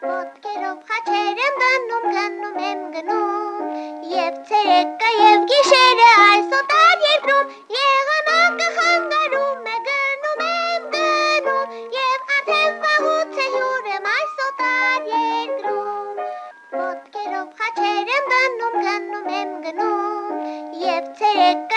Ոտքերով խաչեր եմ դնում, գնում եմ գնում, Եվ ցերեկը եւ գիշերը այս օտար երկրում եղանակը խանգարում է գնում եմ գնում, Եվ արդեն վաղուց է հյուր եմ այս օտար երկրում։ Ոտքերով խաչեր եմ դնում, գնում եմ գնում, Եվ ցերեկը եւ գիշերը